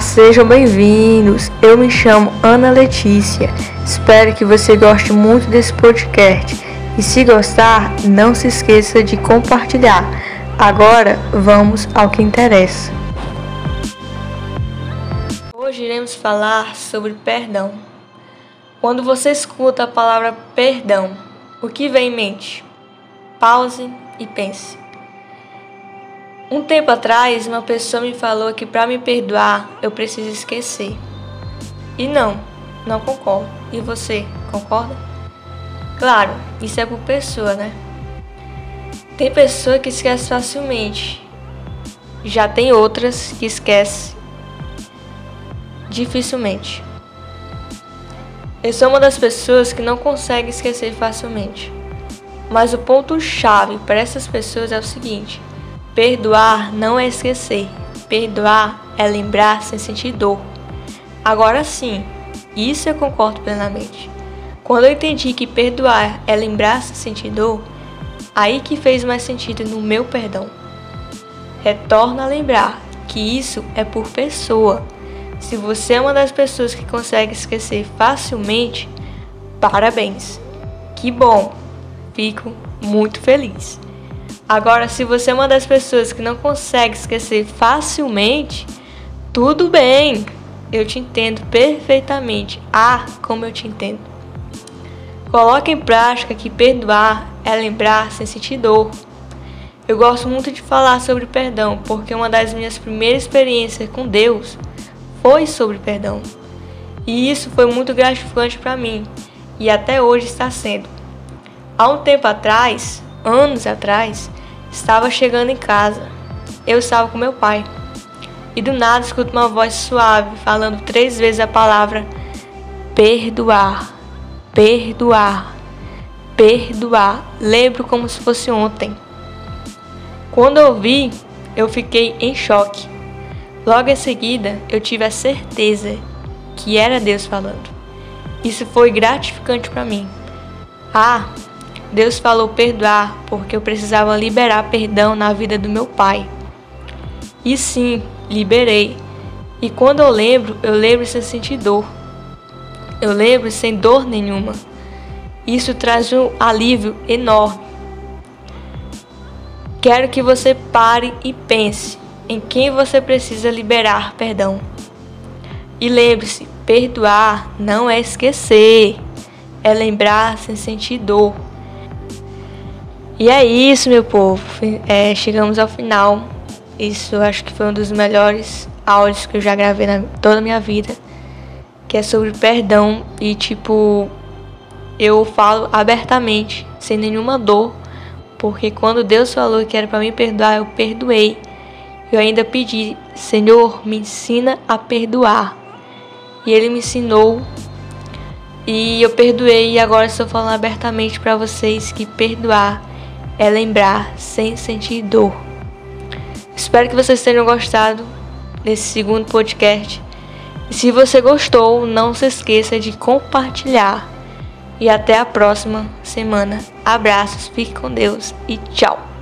Sejam bem-vindos. Eu me chamo Ana Letícia. Espero que você goste muito desse podcast. E se gostar, não se esqueça de compartilhar. Agora, vamos ao que interessa. Hoje iremos falar sobre perdão. Quando você escuta a palavra perdão, o que vem em mente? Pause e pense. Um tempo atrás, uma pessoa me falou que para me perdoar eu preciso esquecer. E não, não concordo. E você, concorda? Claro, isso é por pessoa, né? Tem pessoa que esquece facilmente. Já tem outras que esquece dificilmente. Eu sou uma das pessoas que não consegue esquecer facilmente. Mas o ponto chave para essas pessoas é o seguinte: Perdoar não é esquecer. Perdoar é lembrar sem sentir dor. Agora sim, isso eu concordo plenamente. Quando eu entendi que perdoar é lembrar sem sentir dor, aí que fez mais sentido no meu perdão. Retorna a lembrar que isso é por pessoa. Se você é uma das pessoas que consegue esquecer facilmente, parabéns. Que bom. Fico muito feliz. Agora, se você é uma das pessoas que não consegue esquecer facilmente, tudo bem. Eu te entendo perfeitamente. Ah, como eu te entendo. Coloque em prática que perdoar é lembrar sem sentir dor. Eu gosto muito de falar sobre perdão, porque uma das minhas primeiras experiências com Deus foi sobre perdão. E isso foi muito gratificante para mim, e até hoje está sendo. Há um tempo atrás, anos atrás, estava chegando em casa. Eu estava com meu pai. E do nada escuto uma voz suave falando três vezes a palavra perdoar, perdoar, perdoar. Lembro como se fosse ontem. Quando ouvi, eu fiquei em choque. Logo em seguida, eu tive a certeza que era Deus falando. Isso foi gratificante para mim. Ah, Deus falou perdoar porque eu precisava liberar perdão na vida do meu pai. E sim, liberei. E quando eu lembro, eu lembro sem sentir dor. Eu lembro sem dor nenhuma. Isso traz um alívio enorme. Quero que você pare e pense em quem você precisa liberar perdão. E lembre-se: perdoar não é esquecer, é lembrar sem sentir dor. E é isso, meu povo. É, chegamos ao final. Isso acho que foi um dos melhores áudios que eu já gravei na toda a minha vida. Que é sobre perdão. E tipo, eu falo abertamente, sem nenhuma dor. Porque quando Deus falou que era para me perdoar, eu perdoei. Eu ainda pedi, Senhor, me ensina a perdoar. E Ele me ensinou. E eu perdoei. E agora estou falando abertamente para vocês que perdoar é lembrar sem sentir dor. Espero que vocês tenham gostado desse segundo podcast. E se você gostou, não se esqueça de compartilhar. E até a próxima semana. Abraços, fique com Deus e tchau!